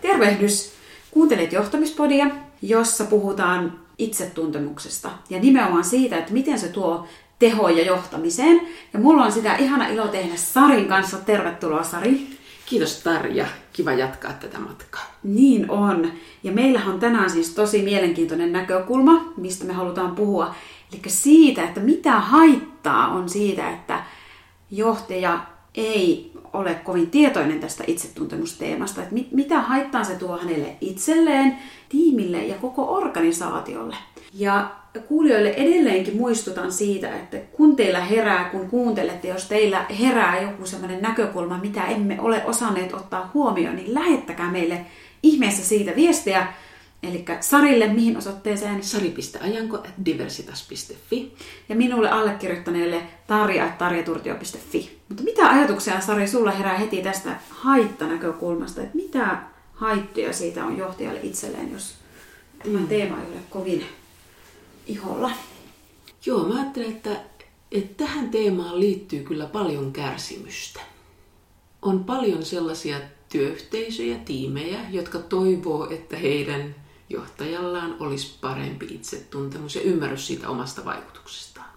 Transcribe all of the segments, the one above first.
Tervehdys! Kuuntelet johtamispodia, jossa puhutaan itsetuntemuksesta ja nimenomaan siitä, että miten se tuo tehoja johtamiseen. Ja mulla on sitä ihana ilo tehdä Sarin kanssa. Tervetuloa Sari. Kiitos Tarja. Kiva jatkaa tätä matkaa. Niin on. Ja meillä on tänään siis tosi mielenkiintoinen näkökulma, mistä me halutaan puhua. Eli siitä, että mitä haittaa on siitä, että johtaja ei ole kovin tietoinen tästä itsetuntemusteemasta, että mit, mitä haittaa se tuo hänelle itselleen, tiimille ja koko organisaatiolle. Ja kuulijoille edelleenkin muistutan siitä, että kun teillä herää, kun kuuntelette, jos teillä herää joku sellainen näkökulma, mitä emme ole osanneet ottaa huomioon, niin lähettäkää meille ihmeessä siitä viestiä Eli Sarille mihin osoitteeseen? sari.ajanko.diversitas.fi Ja minulle allekirjoittaneelle tarja.tarjaturtio.fi. Mutta mitä ajatuksia, Sari, sulla herää heti tästä haittanäkökulmasta, että mitä haittoja siitä on johtajalle itselleen, jos tämä mm. teema ei ole kovin iholla? Joo, mä ajattelen, että, että tähän teemaan liittyy kyllä paljon kärsimystä. On paljon sellaisia työyhteisöjä, tiimejä, jotka toivoo, että heidän johtajallaan olisi parempi itsetuntemus ja ymmärrys siitä omasta vaikutuksestaan.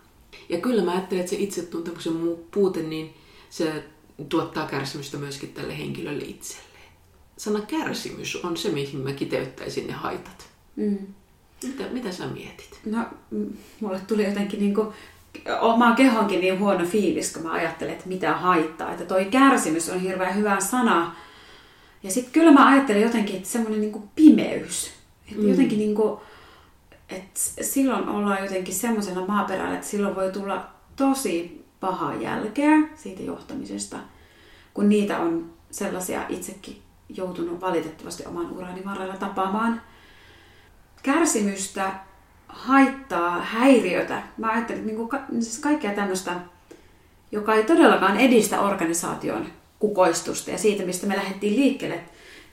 Ja kyllä mä ajattelen, että se itsetuntemuksen puute, niin se tuottaa kärsimystä myöskin tälle henkilölle itselleen. Sana kärsimys on se, mihin mä kiteyttäisin ne haitat. Mm. Mitä, mitä sä mietit? No, mulle tuli jotenkin niin kuin oma kehonkin niin huono fiilis, kun mä ajattelen, että mitä haittaa. Että toi kärsimys on hirveän hyvä sana. Ja sitten kyllä mä ajattelen jotenkin, että semmoinen niin pimeys. Mm. jotenkin niin kuin, että silloin ollaan jotenkin semmoisena maaperällä, että silloin voi tulla tosi pahaa jälkeä siitä johtamisesta, kun niitä on sellaisia itsekin joutunut valitettavasti oman urani varrella tapaamaan. Kärsimystä, haittaa, häiriötä. Mä ajattelen, että niin kuin, siis kaikkea tämmöistä, joka ei todellakaan edistä organisaation kukoistusta ja siitä, mistä me lähdettiin liikkeelle,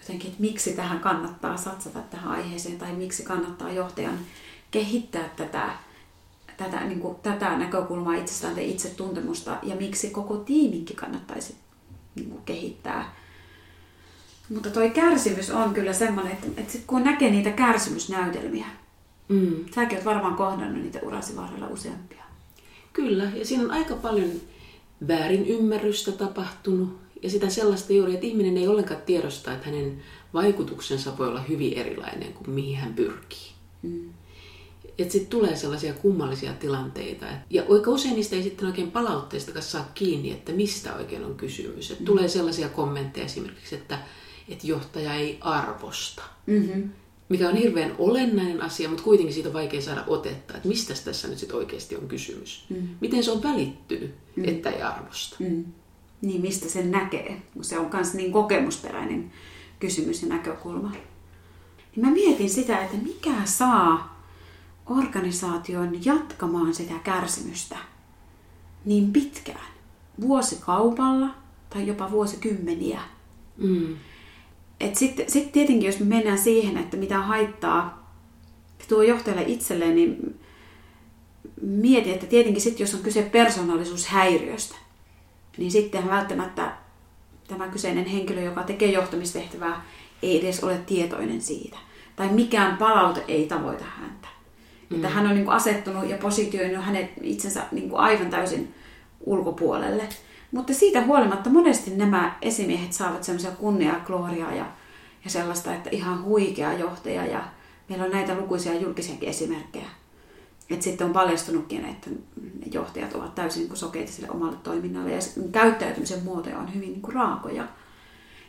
jotenkin, että miksi tähän kannattaa satsata tähän aiheeseen tai miksi kannattaa johtajan kehittää tätä, tätä, niin kuin, tätä näkökulmaa itsestään tai itsetuntemusta ja miksi koko tiiminkin kannattaisi niin kuin, kehittää. Mutta toi kärsimys on kyllä semmoinen, että, että sit kun näkee niitä kärsimysnäytelmiä, mm. säkin oot varmaan kohdannut niitä urasi varrella useampia. Kyllä, ja siinä on aika paljon väärin ymmärrystä tapahtunut ja sitä sellaista juuri, että ihminen ei ollenkaan tiedosta, että hänen vaikutuksensa voi olla hyvin erilainen kuin mihin hän pyrkii. Mm. Että sitten tulee sellaisia kummallisia tilanteita. Ja aika usein niistä ei sitten oikein palautteista saa kiinni, että mistä oikein on kysymys. Et mm. Tulee sellaisia kommentteja esimerkiksi, että, että johtaja ei arvosta. Mm-hmm. Mikä on hirveän olennainen asia, mutta kuitenkin siitä on vaikea saada otetta, että mistä tässä nyt sitten oikeasti on kysymys. Mm. Miten se on välittynyt, mm. että ei arvosta. Mm. Niin mistä sen näkee, kun se on myös niin kokemusperäinen kysymys ja näkökulma. Niin mä mietin sitä, että mikä saa organisaation jatkamaan sitä kärsimystä niin pitkään. Vuosikaupalla tai jopa vuosikymmeniä. Mm. Sitten sit tietenkin, jos me mennään siihen, että mitä haittaa tuo johtajalle itselleen, niin mietin, että tietenkin sitten, jos on kyse persoonallisuushäiriöstä, niin sitten välttämättä tämä kyseinen henkilö, joka tekee johtamistehtävää, ei edes ole tietoinen siitä. Tai mikään palaute ei tavoita häntä. Mm. Että hän on niin kuin asettunut ja positioinut hänet itsensä niin kuin aivan täysin ulkopuolelle. Mutta siitä huolimatta monesti nämä esimiehet saavat semmoisia kunniaa, gloriaa ja, ja sellaista, että ihan huikea johtaja. Ja meillä on näitä lukuisia julkisiakin esimerkkejä että sitten on paljastunutkin, että ne johtajat ovat täysin niin sokeita sille omalle toiminnalle ja käyttäytymisen muotoja on hyvin niin kuin raakoja.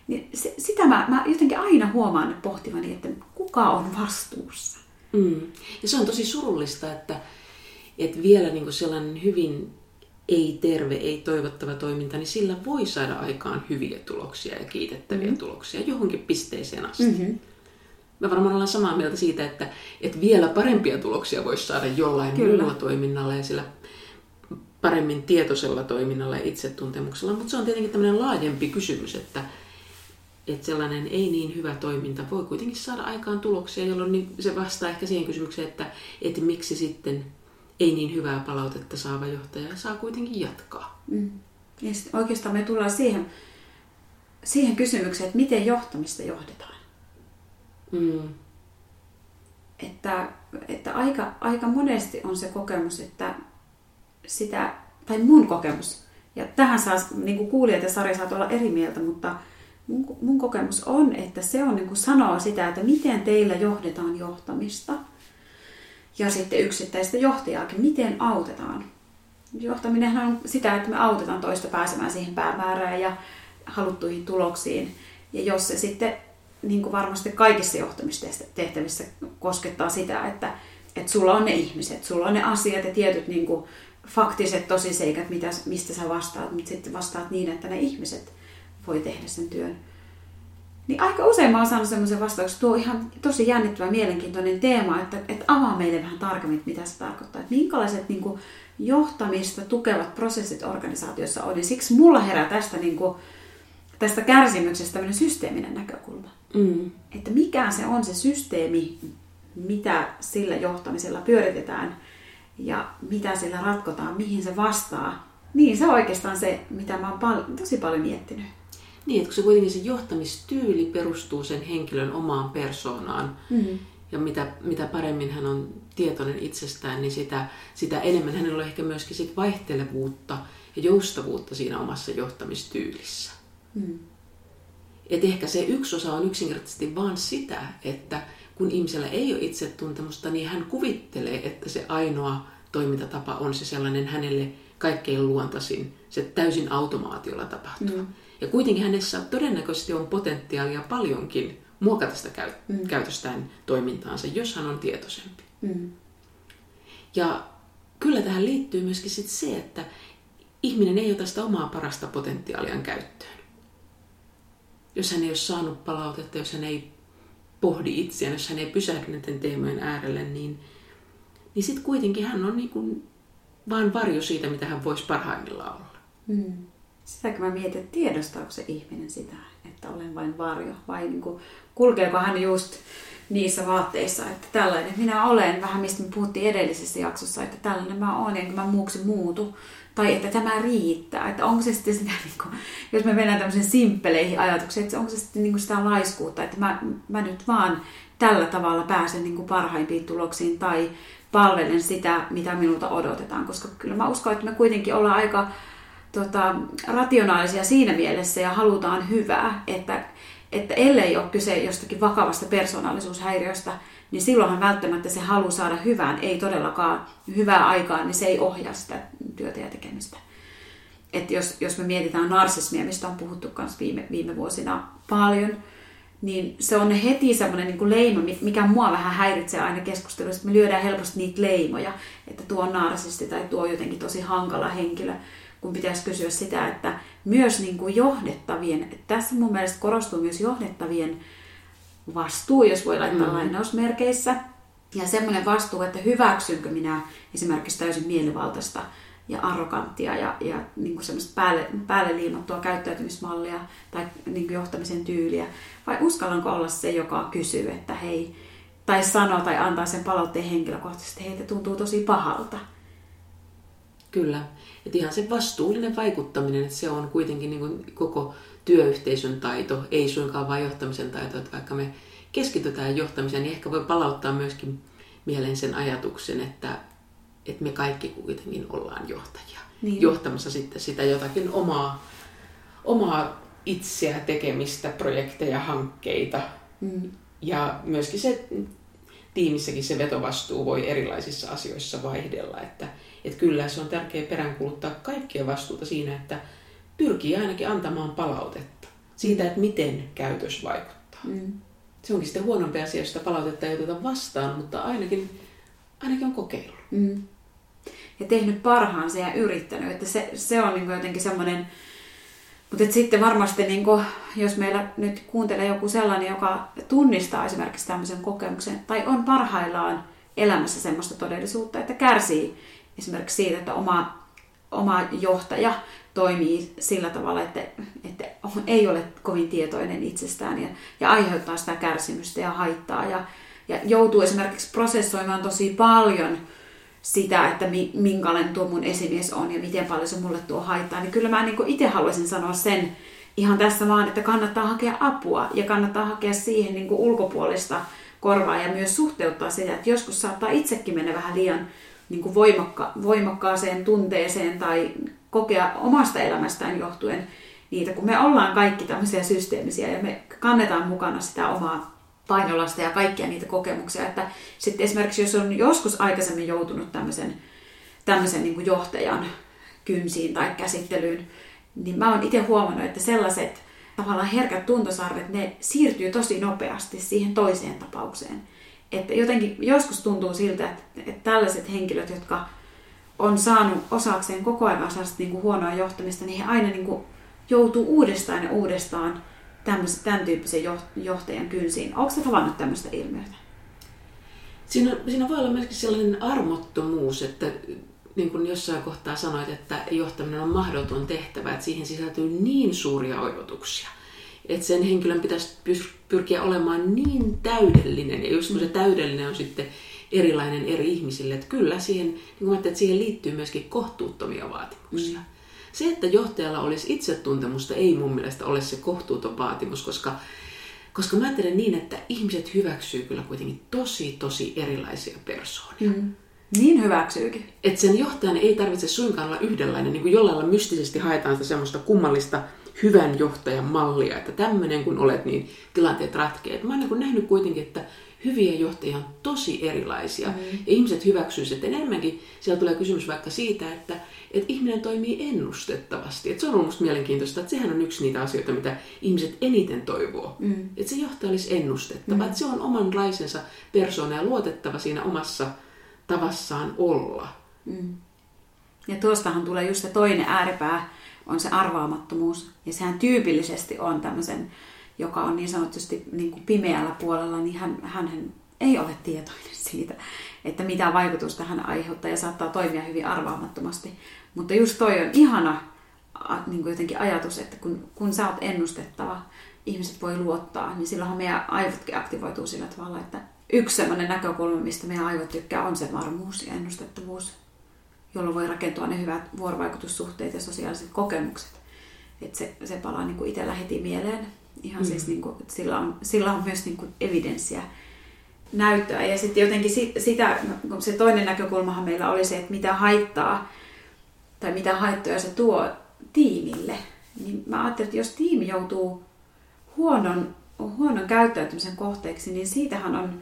Niin se, sitä mä, mä jotenkin aina huomaan pohtivani, että kuka on vastuussa. Mm. Ja se on tosi surullista, että, että vielä niin kuin sellainen hyvin ei-terve, ei-toivottava toiminta, niin sillä voi saada aikaan hyviä tuloksia ja kiitettäviä mm-hmm. tuloksia johonkin pisteeseen asti. Mm-hmm me varmaan ollaan samaa mieltä siitä, että, että vielä parempia tuloksia voisi saada jollain Kyllä. muulla toiminnalla ja sillä paremmin tietoisella toiminnalla ja itsetuntemuksella. Mutta se on tietenkin tämmöinen laajempi kysymys, että, että sellainen ei niin hyvä toiminta voi kuitenkin saada aikaan tuloksia, jolloin niin se vastaa ehkä siihen kysymykseen, että, että miksi sitten ei niin hyvää palautetta saava johtaja saa kuitenkin jatkaa. Mm. Ja oikeastaan me tullaan siihen, siihen kysymykseen, että miten johtamista johdetaan. Mm. Että, että aika, aika monesti on se kokemus, että sitä, tai mun kokemus, ja tähän saa, niin kuin kuulijat ja Sari saat olla eri mieltä, mutta mun, mun kokemus on, että se on niin kuin sanoa sitä, että miten teillä johdetaan johtamista ja sitten yksittäistä johtajaakin, miten autetaan. Johtaminen on sitä, että me autetaan toista pääsemään siihen päämäärään ja haluttuihin tuloksiin. Ja jos se sitten niin kuin varmasti kaikissa johtamistehtävissä koskettaa sitä, että, että sulla on ne ihmiset, sulla on ne asiat ja tietyt niin kuin faktiset tosiseikat, mitä, mistä sä vastaat, mutta sitten vastaat niin, että ne ihmiset voi tehdä sen työn. Niin aika usein mä oon saanut semmoisen vastauksen, tuo on ihan tosi jännittävä mielenkiintoinen teema, että, että avaa meille vähän tarkemmin, mitä se tarkoittaa. Että minkälaiset niin kuin, johtamista tukevat prosessit organisaatiossa on. Ja siksi mulla herää tästä, niin kuin, tästä kärsimyksestä tämmöinen systeeminen näkökulma. Mm. Että mikä se on se systeemi, mitä sillä johtamisella pyöritetään ja mitä sillä ratkotaan, mihin se vastaa. Niin se on oikeastaan se, mitä mä oon pal- tosi paljon miettinyt. Niin, että kun se kuitenkin se johtamistyyli perustuu sen henkilön omaan persoonaan, Mm. ja mitä, mitä paremmin hän on tietoinen itsestään, niin sitä, sitä enemmän hänellä on ehkä myöskin sit vaihtelevuutta ja joustavuutta siinä omassa johtamistyylissä. Mm. Et ehkä se yksi osa on yksinkertaisesti vaan sitä, että kun ihmisellä ei ole itsetuntemusta, niin hän kuvittelee, että se ainoa toimintatapa on se sellainen hänelle kaikkein luontaisin, se täysin automaatiolla tapahtuva. Mm. Ja kuitenkin hänessä todennäköisesti on potentiaalia paljonkin muokata sitä käy- Mm. käytöstään toimintaansa, jos hän on tietoisempi. Mm. Ja kyllä tähän liittyy myöskin sit se, että ihminen ei ota sitä omaa parasta potentiaaliaan käyttöön. Jos hän ei ole saanut palautetta, jos hän ei pohdi itseään, jos hän ei pysähdy näiden teemojen äärelle, niin, niin sitten kuitenkin hän on niin kuin vaan varjo siitä, mitä hän voisi parhaimmillaan olla. Mm. Sitäkin mä mietin, että tiedostaako se ihminen sitä, että olen vain varjo, vai niin kuin, kulkeeko hän just niissä vaatteissa, että tällainen. Minä olen, vähän mistä me puhuttiin edellisessä jaksossa, että tällainen mä olen, enkä mä muuksi muutu, tai että tämä riittää, että onko se sitten sitä, niin kuin, jos me mennään tämmöisiin simppeleihin ajatuksiin, että onko se sitten niin kuin sitä laiskuutta, että mä, mä nyt vaan tällä tavalla pääsen niin kuin parhaimpiin tuloksiin, tai palvelen sitä, mitä minulta odotetaan, koska kyllä mä uskon, että me kuitenkin ollaan aika tota, rationaalisia siinä mielessä ja halutaan hyvää, että, että ellei ole kyse jostakin vakavasta persoonallisuushäiriöstä, niin silloinhan välttämättä se halu saada hyvään, ei todellakaan hyvää aikaa, niin se ei ohjaa sitä työtä ja tekemistä. Et jos, jos me mietitään narsismia, mistä on puhuttu myös viime, viime vuosina paljon, niin se on heti semmoinen niin kuin leima, mikä mua vähän häiritsee aina keskustelussa, että me lyödään helposti niitä leimoja, että tuo on narsisti tai tuo on jotenkin tosi hankala henkilö, kun pitäisi kysyä sitä, että myös niin kuin johdettavien, että tässä mun mielestä korostuu myös johdettavien vastuu, jos voi laittaa mm. lainausmerkeissä, ja semmoinen vastuu, että hyväksynkö minä esimerkiksi täysin mielivaltaista ja arroganttia ja, ja niin kuin semmoista päälle, päälle liimattua käyttäytymismallia tai niin kuin johtamisen tyyliä, vai uskallanko olla se, joka kysyy, että hei, tai sanoo tai antaa sen palautteen henkilökohtaisesti, että hei, tuntuu tosi pahalta. Kyllä. Että ihan se vastuullinen vaikuttaminen, että se on kuitenkin niin kuin koko työyhteisön taito, ei suinkaan vain johtamisen taito. Että vaikka me keskitytään johtamiseen, niin ehkä voi palauttaa myöskin mieleen sen ajatuksen, että, että me kaikki kuitenkin ollaan johtajia. Niin. Johtamassa sitten sitä jotakin omaa, omaa itseä tekemistä, projekteja, hankkeita. Mm. Ja myöskin se tiimissäkin se vetovastuu voi erilaisissa asioissa vaihdella. Että, että kyllä se on tärkeää peräänkuluttaa kaikkia vastuuta siinä, että pyrkii ainakin antamaan palautetta siitä, että miten käytös vaikuttaa. Mm. Se onkin sitten huonompi asia, jos sitä palautetta ei oteta vastaan, mutta ainakin, ainakin on kokeillut. Mm. Ja tehnyt parhaansa ja yrittänyt, että se, se on niin jotenkin semmoinen, mutta sitten varmasti, niin kuin, jos meillä nyt kuuntelee joku sellainen, joka tunnistaa esimerkiksi tämmöisen kokemuksen, tai on parhaillaan elämässä semmoista todellisuutta, että kärsii esimerkiksi siitä, että oma, oma johtaja toimii sillä tavalla, että, että ei ole kovin tietoinen itsestään ja, ja aiheuttaa sitä kärsimystä ja haittaa. Ja, ja joutuu esimerkiksi prosessoimaan tosi paljon sitä, että minkälainen tuo mun esimies on ja miten paljon se mulle tuo haittaa, niin kyllä mä niin itse haluaisin sanoa sen, ihan tässä vaan, että kannattaa hakea apua ja kannattaa hakea siihen niin ulkopuolista korvaa ja myös suhteuttaa sitä, että joskus saattaa itsekin mennä vähän liian niin kuin voimakka, voimakkaaseen tunteeseen tai kokea omasta elämästään johtuen niitä, kun me ollaan kaikki tämmöisiä systeemisiä ja me kannetaan mukana sitä omaa painolasta ja kaikkia niitä kokemuksia. Että sitten esimerkiksi jos on joskus aikaisemmin joutunut tämmöisen, tämmöisen niin kuin johtajan kynsiin tai käsittelyyn, niin mä oon itse huomannut, että sellaiset tavallaan herkät tuntosarvet, ne siirtyy tosi nopeasti siihen toiseen tapaukseen. Että jotenkin joskus tuntuu siltä, että, että tällaiset henkilöt, jotka on saanut osakseen koko ajan niin kuin huonoa johtamista, niin he aina niin kuin joutuu uudestaan ja uudestaan tämän tyyppisen johtajan kynsiin. Onko se tavannut tämmöistä ilmiötä? Siinä, siinä voi olla myöskin sellainen armottomuus, että niin kuin jossain kohtaa sanoit, että johtaminen on mahdoton tehtävä, että siihen sisältyy niin suuria odotuksia, että sen henkilön pitäisi pyrkiä olemaan niin täydellinen, ja just kun se täydellinen on sitten erilainen eri ihmisille, että kyllä siihen, niin kuin että siihen liittyy myöskin kohtuuttomia vaatimuksia. Mm. Se, että johtajalla olisi itsetuntemusta, ei mun mielestä ole se kohtuuton vaatimus, koska, koska mä ajattelen niin, että ihmiset hyväksyy kyllä kuitenkin tosi, tosi erilaisia persoonia. Mm. Niin hyväksyykin. Että sen johtajan ei tarvitse suinkaan olla yhdenlainen, niin kuin jollain mystisesti haetaan sitä semmoista kummallista hyvän johtajan mallia, että tämmöinen kun olet, niin tilanteet ratkee. Mä oon niin nähnyt kuitenkin, että hyviä johtajia on tosi erilaisia. Mm. Ja ihmiset hyväksyisivät, että enemmänkin siellä tulee kysymys vaikka siitä, että, että ihminen toimii ennustettavasti. Että se on ollut musta mielenkiintoista, että sehän on yksi niitä asioita, mitä ihmiset eniten toivoo. Mm. Että se johtaja olisi ennustettava, mm. että se on omanlaisensa persoona ja luotettava siinä omassa tavassaan olla. Mm. Ja tuostahan tulee just se toinen ääripää, on se arvaamattomuus. Ja sehän tyypillisesti on tämmöisen joka on niin sanotusti niin kuin pimeällä puolella, niin hän, hän ei ole tietoinen siitä, että mitä vaikutusta hän aiheuttaa ja saattaa toimia hyvin arvaamattomasti. Mutta just toi on ihana niin kuin jotenkin ajatus, että kun, kun sä oot ennustettava, ihmiset voi luottaa, niin silloinhan meidän aivotkin aktivoituu sillä tavalla, että yksi sellainen näkökulma, mistä meidän aivot tykkää, on se varmuus ja ennustettavuus, jolloin voi rakentua ne hyvät vuorovaikutussuhteet ja sosiaaliset kokemukset. Että se, se palaa niin kuin itsellä heti mieleen. Ihan mm. siis niin kuin, sillä, on, sillä on myös niin kuin evidenssiä näyttöä. Ja sitten jotenkin sitä, se toinen näkökulmahan meillä oli se, että mitä haittaa tai mitä haittoja se tuo tiimille. Niin mä ajattelin, että jos tiimi joutuu huonon, huonon käyttäytymisen kohteeksi, niin siitähän on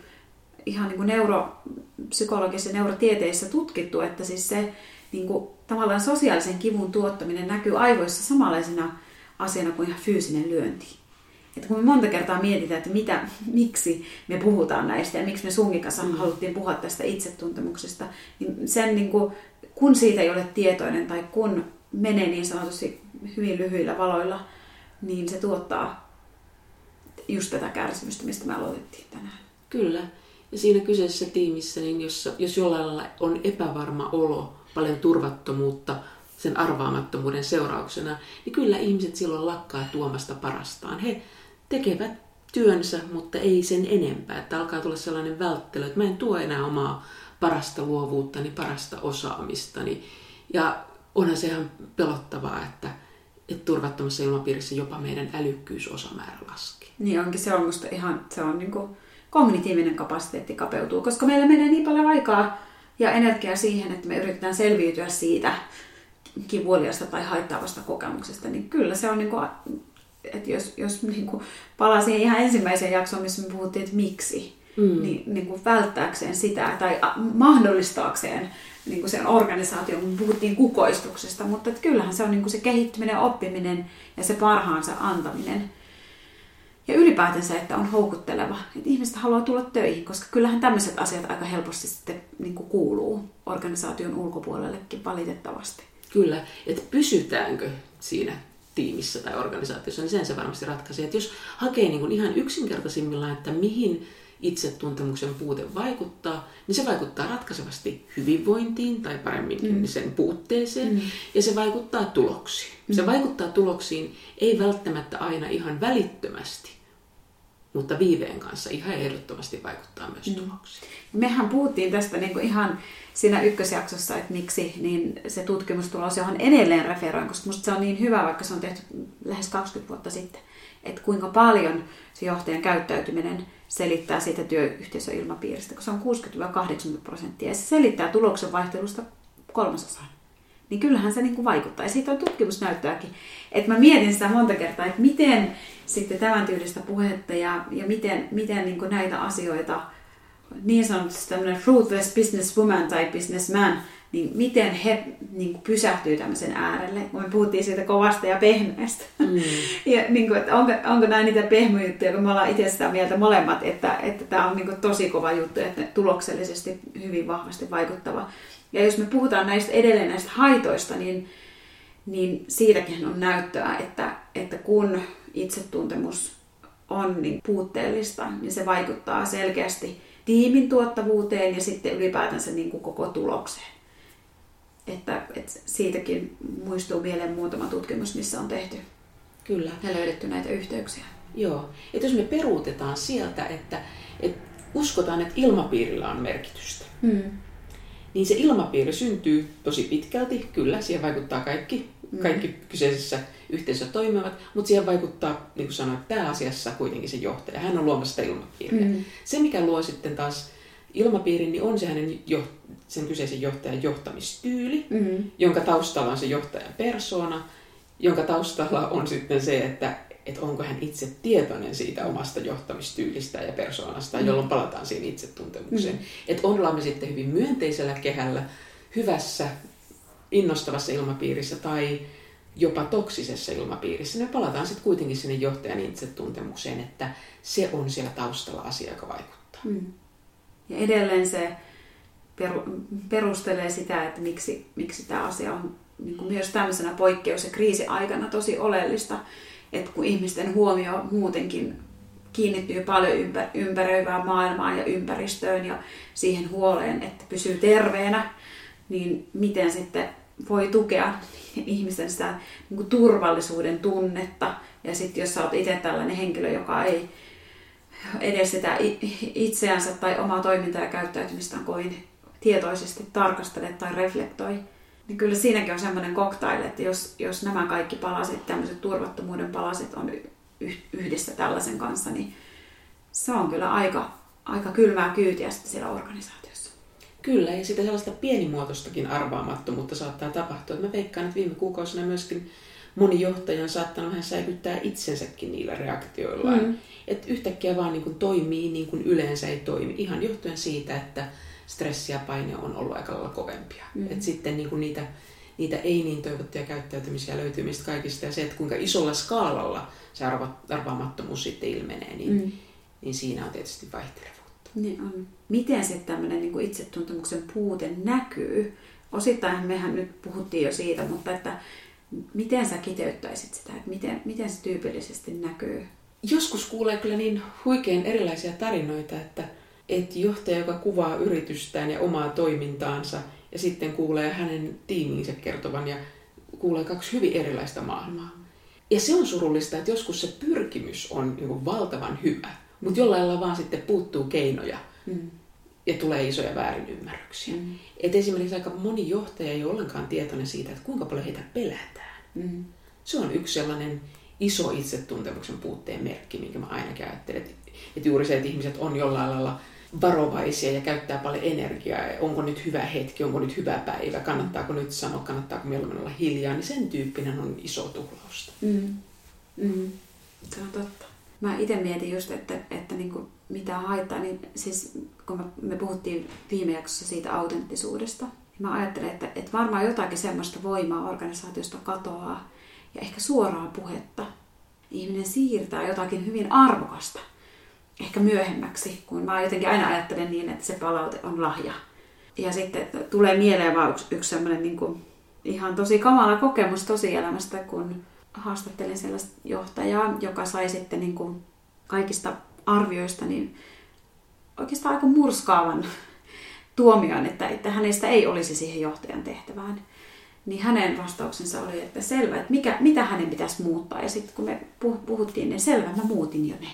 ihan niin kuin neuropsykologisessa neurotieteissä tutkittu, että siis se niin kuin, tavallaan sosiaalisen kivun tuottaminen näkyy aivoissa samanlaisena asiana kuin ihan fyysinen lyönti että kun me monta kertaa mietitään, että mitä, miksi me puhutaan näistä ja miksi me sunkin kanssa mm. haluttiin puhua tästä itsetuntemuksesta, niin sen niin kuin, kun siitä ei ole tietoinen tai kun menee niin sanotusti hyvin lyhyillä valoilla, niin se tuottaa just tätä kärsimystä, mistä me aloitettiin tänään. Kyllä. Ja siinä kyseisessä tiimissä, niin jos, jos jollain lailla on epävarma olo, paljon turvattomuutta, sen arvaamattomuuden seurauksena, niin kyllä ihmiset silloin lakkaa tuomasta parastaan. He tekevät työnsä, mutta ei sen enempää. Että alkaa tulla sellainen välttely, että mä en tuo enää omaa parasta luovuuttani, parasta osaamistani. Ja onhan se ihan pelottavaa, että, että turvattomassa ilmapiirissä jopa meidän älykkyysosamäärä laskee. Niin onkin, se on musta ihan, se on niin kuin kognitiivinen kapasiteetti kapeutuu, koska meillä menee niin paljon aikaa ja energiaa siihen, että me yritetään selviytyä siitä kivuliasta tai haittaavasta kokemuksesta, niin kyllä se on niin kuin että jos, jos niin kuin palaa siihen ihan ensimmäiseen jaksoon, missä me puhuttiin, että miksi, mm. niin, niin kuin välttääkseen sitä tai mahdollistaakseen niin kuin sen organisaation, kun puhuttiin kukoistuksesta, mutta että kyllähän se on niin kuin se kehittyminen, oppiminen ja se parhaansa antaminen. Ja ylipäätänsä, että on houkutteleva, että ihmiset haluaa tulla töihin, koska kyllähän tämmöiset asiat aika helposti sitten niin kuin kuuluu organisaation ulkopuolellekin valitettavasti. Kyllä, että pysytäänkö siinä tiimissä tai organisaatiossa, niin sen se varmasti ratkaisee. Että jos hakee niin kuin ihan yksinkertaisimmillaan, että mihin itsetuntemuksen puute vaikuttaa, niin se vaikuttaa ratkaisevasti hyvinvointiin tai paremmin mm. sen puutteeseen mm. ja se vaikuttaa tuloksiin. Mm. Se vaikuttaa tuloksiin ei välttämättä aina ihan välittömästi, mutta viiveen kanssa ihan ehdottomasti vaikuttaa myös Mm. tuloksiin. Mehän puhuttiin tästä niin kuin ihan siinä ykkösjaksossa, että miksi niin se tutkimustulos, johon edelleen referoin, koska musta se on niin hyvä, vaikka se on tehty lähes 20 vuotta sitten, että kuinka paljon se johtajan käyttäytyminen selittää siitä työyhteisöilmapiiristä, kun se on 60-80 prosenttia, ja se selittää tuloksen vaihtelusta kolmasosan. Niin kyllähän se niin kuin vaikuttaa. Ja siitä on tutkimusnäyttöäkin. Että mä mietin sitä monta kertaa, että miten sitten tämän tyylistä puhetta ja, ja miten, miten niin kuin näitä asioita, niin sanotusti tämmöinen ruthless businesswoman tai businessman, niin miten he niin kuin pysähtyy tämmöisen äärelle. Kun me puhuttiin siitä kovasta ja pehmeästä. Mm. Ja niin kuin, että onko, onko nämä niitä pehmojuttuja, kun me ollaan itse sitä mieltä molemmat, että, että tämä on niin kuin tosi kova juttu, että tuloksellisesti hyvin vahvasti vaikuttava. Ja jos me puhutaan näistä edelleen näistä haitoista, niin, niin siitäkin on näyttöä, että, että kun itsetuntemus on niin puutteellista, niin se vaikuttaa selkeästi tiimin tuottavuuteen ja sitten ylipäätänsä niin kuin koko tulokseen. Että, että siitäkin muistuu mieleen muutama tutkimus, missä on tehty Kyllä. ja löydetty näitä yhteyksiä. Joo. Että jos me peruutetaan sieltä, että, että uskotaan, että ilmapiirillä on merkitystä, Hmm. Niin se ilmapiiri syntyy tosi pitkälti, kyllä, siihen vaikuttaa kaikki, kaikki kyseisessä yhteisössä toimivat, mutta siihen vaikuttaa, niin kuin sanoin, pääasiassa kuitenkin se johtaja. Hän on luomassa sitä ilmapiiriä. Mm. Se, mikä luo sitten taas ilmapiirin, niin on se hänen jo, sen kyseisen johtajan johtamistyyli, Mm. jonka taustalla on se johtajan persona, jonka taustalla on sitten se, että, että onko hän itse tietoinen siitä omasta johtamistyylistä ja persoonasta, jolloin palataan siihen itsetuntemukseen. Mm. Että ollaan me sitten hyvin myönteisellä kehällä, hyvässä, innostavassa ilmapiirissä tai jopa toksisessa ilmapiirissä, niin palataan sitten kuitenkin sinne johtajan itsetuntemukseen, että se on siellä taustalla asia, joka vaikuttaa. Mm. Ja edelleen se peru, perustelee sitä, että miksi, miksi tämä asia on niin kuin myös tämmöisenä poikkeus- ja kriisiaikana tosi oleellista, että kun ihmisten huomio muutenkin kiinnittyy paljon ympä, ympäröivään maailmaan ja ympäristöön ja siihen huoleen, että pysyy terveenä, niin miten sitten voi tukea ihmisten sitä niin kuin turvallisuuden tunnetta. Ja sitten jos sä oot itse tällainen henkilö, joka ei edes sitä itseänsä tai omaa toimintaa ja käyttäytymistään kovin tietoisesti tarkastele tai reflektoi, niin kyllä siinäkin on semmoinen cocktail, että jos, jos nämä kaikki palaset, tämmöiset turvattomuuden palaset on yhdessä tällaisen kanssa, niin se on kyllä aika, aika kylmää kyytiä sitten siellä organisaatiossa. Kyllä, ja sitä sellaista pienimuotoistakin arvaamattomuutta saattaa tapahtua. Mä veikkaan, että viime kuukausina myöskin moni johtaja on saattanut vähän säikyttää itsensäkin niillä reaktioillaan. Mm. Että yhtäkkiä vaan niin kuin toimii niin kuin yleensä ei toimi, ihan johtuen siitä, että stressi ja paine on ollut aika lailla kovempia. Mm. Mm. Et sitten niin kuin niitä, niitä ei niin toivottuja käyttäytymisiä löytyy mistä kaikista, ja se, että kuinka isolla skaalalla se arva, arvaamattomuus sitten ilmenee, niin, Mm. niin siinä on tietysti vaihtelevuutta. Niin on. Miten sitten tämmöinen niin itsetuntemuksen puute näkyy? Osittain mehän nyt puhuttiin jo siitä, mutta että miten sä kiteyttäisit sitä, että miten, miten se tyypillisesti näkyy? Joskus kuulee kyllä niin huikein erilaisia tarinoita, että, että johtaja, joka kuvaa yritystään ja omaa toimintaansa, ja sitten kuulee hänen tiimiinsä kertovan ja kuulee kaksi hyvin erilaista maailmaa. Ja se on surullista, että joskus se pyrkimys on niin valtavan hyvä, mutta jollain lailla vaan sitten puuttuu keinoja Mm. ja tulee isoja väärinymmärryksiä. Mm. Et esimerkiksi aika moni johtaja ei ole ollenkaan tietoinen siitä, että kuinka paljon heitä pelätään. Mm. Se on yksi sellainen iso itsetuntemuksen puutteen merkki, minkä mä ainakin ajattelen. Että, että juuri se, että ihmiset on jollain lailla varovaisia ja käyttää paljon energiaa. Onko nyt hyvä hetki, onko nyt hyvä päivä, kannattaako nyt sanoa, kannattaako mieluummin olla hiljaa, niin sen tyyppinen on iso tuhlausta. Mm. Mm. Se on totta. Mä itse mietin just, että, että niin kuin mitä haittaa, niin siis kun me puhuttiin viime jaksossa siitä autenttisuudesta, niin mä ajattelen, että, että varmaan jotakin semmoista voimaa organisaatiosta katoaa ja ehkä suoraa puhetta. Ihminen siirtää jotakin hyvin arvokasta ehkä myöhemmäksi, kun mä jotenkin aina ajattelen niin, että se palaute on lahja. Ja sitten tulee mieleen vaan yksi, yksi semmoinen niin kuin ihan tosi kamala kokemus tosielämästä, kun haastattelin sellaista johtajaa, joka sai sitten niin kuin kaikista arvioista niin oikeastaan aika murskaavan tuomion, että, että hänestä ei olisi siihen johtajan tehtävään. Niin hänen vastauksensa oli, että selvä, että mikä, mitä hänen pitäisi muuttaa. Ja sitten kun me puh- puhuttiin, niin selvä, mä muutin jo ne.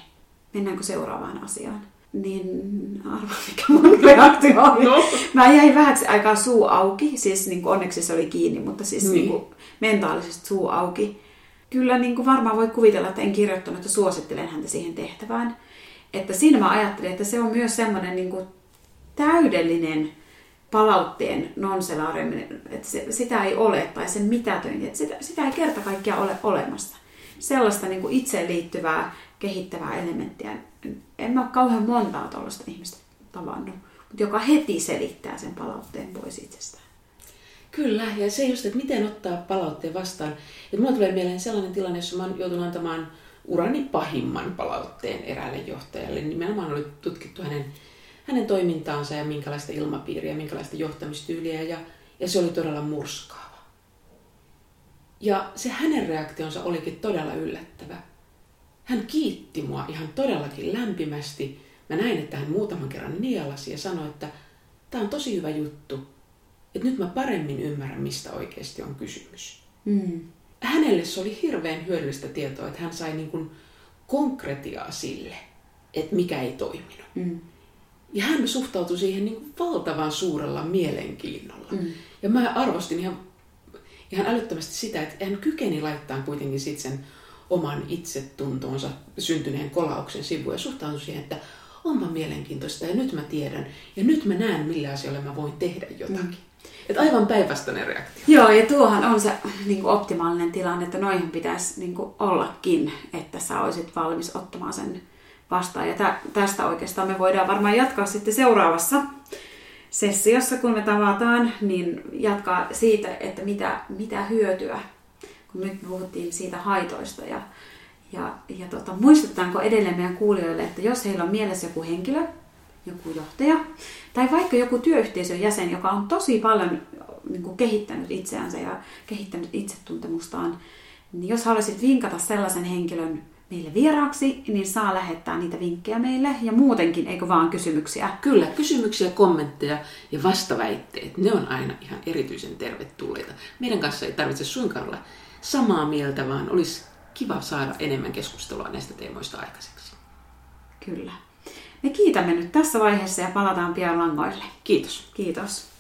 Mennäänkö seuraavaan asiaan? Niin arvaa, mikä mun reaktio oli. No. Mä jäin vähäksi aikaa suu auki, siis niin kuin onneksi se oli kiinni, mutta siis Niin. niin. Kuin mentaalisesti suu auki. Kyllä niin kuin varmaan voi kuvitella, että en kirjoittanut, että suosittelen häntä siihen tehtävään. Että siinä mä ajattelin, että se on myös semmoinen niin kuin täydellinen palautteen nonselaareminen, että se, sitä ei ole, tai sen mitätöinti, että sitä, sitä ei kerta kaikkiaan ole olemassa. Sellaista niin kuin itseen liittyvää, kehittävää elementtiä. En mä ole kauhean montaa tuollaista ihmistä tavannut, mutta joka heti selittää sen palautteen pois itsestään. Kyllä, ja se just, että miten ottaa palautteen vastaan. Että mulla tulee mieleen sellainen tilanne, jossa mä oon joutunut antamaan urani pahimman palautteen eräälle johtajalle. Nimenomaan oli tutkittu hänen, hänen toimintaansa ja minkälaista ilmapiiriä, minkälaista johtamistyyliä, ja, ja se oli todella murskaava. Ja se hänen reaktionsa olikin todella yllättävä. Hän kiitti mua ihan todellakin lämpimästi. Mä näin, että hän muutaman kerran nielasi ja sanoi, että tämä on tosi hyvä juttu, että nyt mä paremmin ymmärrän, mistä oikeasti on kysymys. Mm. Hänelle se oli hirveän hyödyllistä tietoa, että hän sai niin kuin konkretiaa sille, että mikä ei toiminut. Mm. Ja hän suhtautui siihen niin kuin valtavan suurella mielenkiinnolla. Mm. Ja mä arvostin ihan, ihan älyttömästi sitä, että hän kykeni laittaa kuitenkin sit sen oman itsetuntonsa syntyneen kolauksen sivuun ja suhtautui siihen, että onpa mielenkiintoista ja nyt mä tiedän ja nyt mä näen, millä asioilla mä voin tehdä jotakin. Mm. Että aivan päinvastainen reaktio. Joo, ja tuohan on se niin kuin optimaalinen tilanne, että noihin pitäisi niin kuin ollakin, että sä olisit valmis ottamaan sen vastaan. Ja tä, tästä oikeastaan me voidaan varmaan jatkaa sitten seuraavassa sessiossa, kun me tavataan, niin jatkaa siitä, että mitä, mitä hyötyä, nyt puhuttiin siitä haitoista. Ja, ja, ja tota, muistutaanko edelleen meidän kuulijoille, että jos heillä on mielessä joku henkilö, joku johtaja, tai vaikka joku työyhteisön jäsen, joka on tosi paljon niin kuin kehittänyt itseänsä ja kehittänyt itsetuntemustaan, niin jos haluaisit vinkata sellaisen henkilön meille vieraaksi, niin saa lähettää niitä vinkkejä meille ja muutenkin, eikö vaan kysymyksiä. Kyllä, kysymyksiä, kommentteja ja vastaväitteet, ne on aina ihan erityisen tervetulleita. Meidän kanssa ei tarvitse suinkaan olla samaa mieltä, vaan olisi kiva saada enemmän keskustelua näistä teemoista aikaiseksi. Kyllä. Me kiitämme nyt tässä vaiheessa ja palataan pian langoille. Kiitos. Kiitos.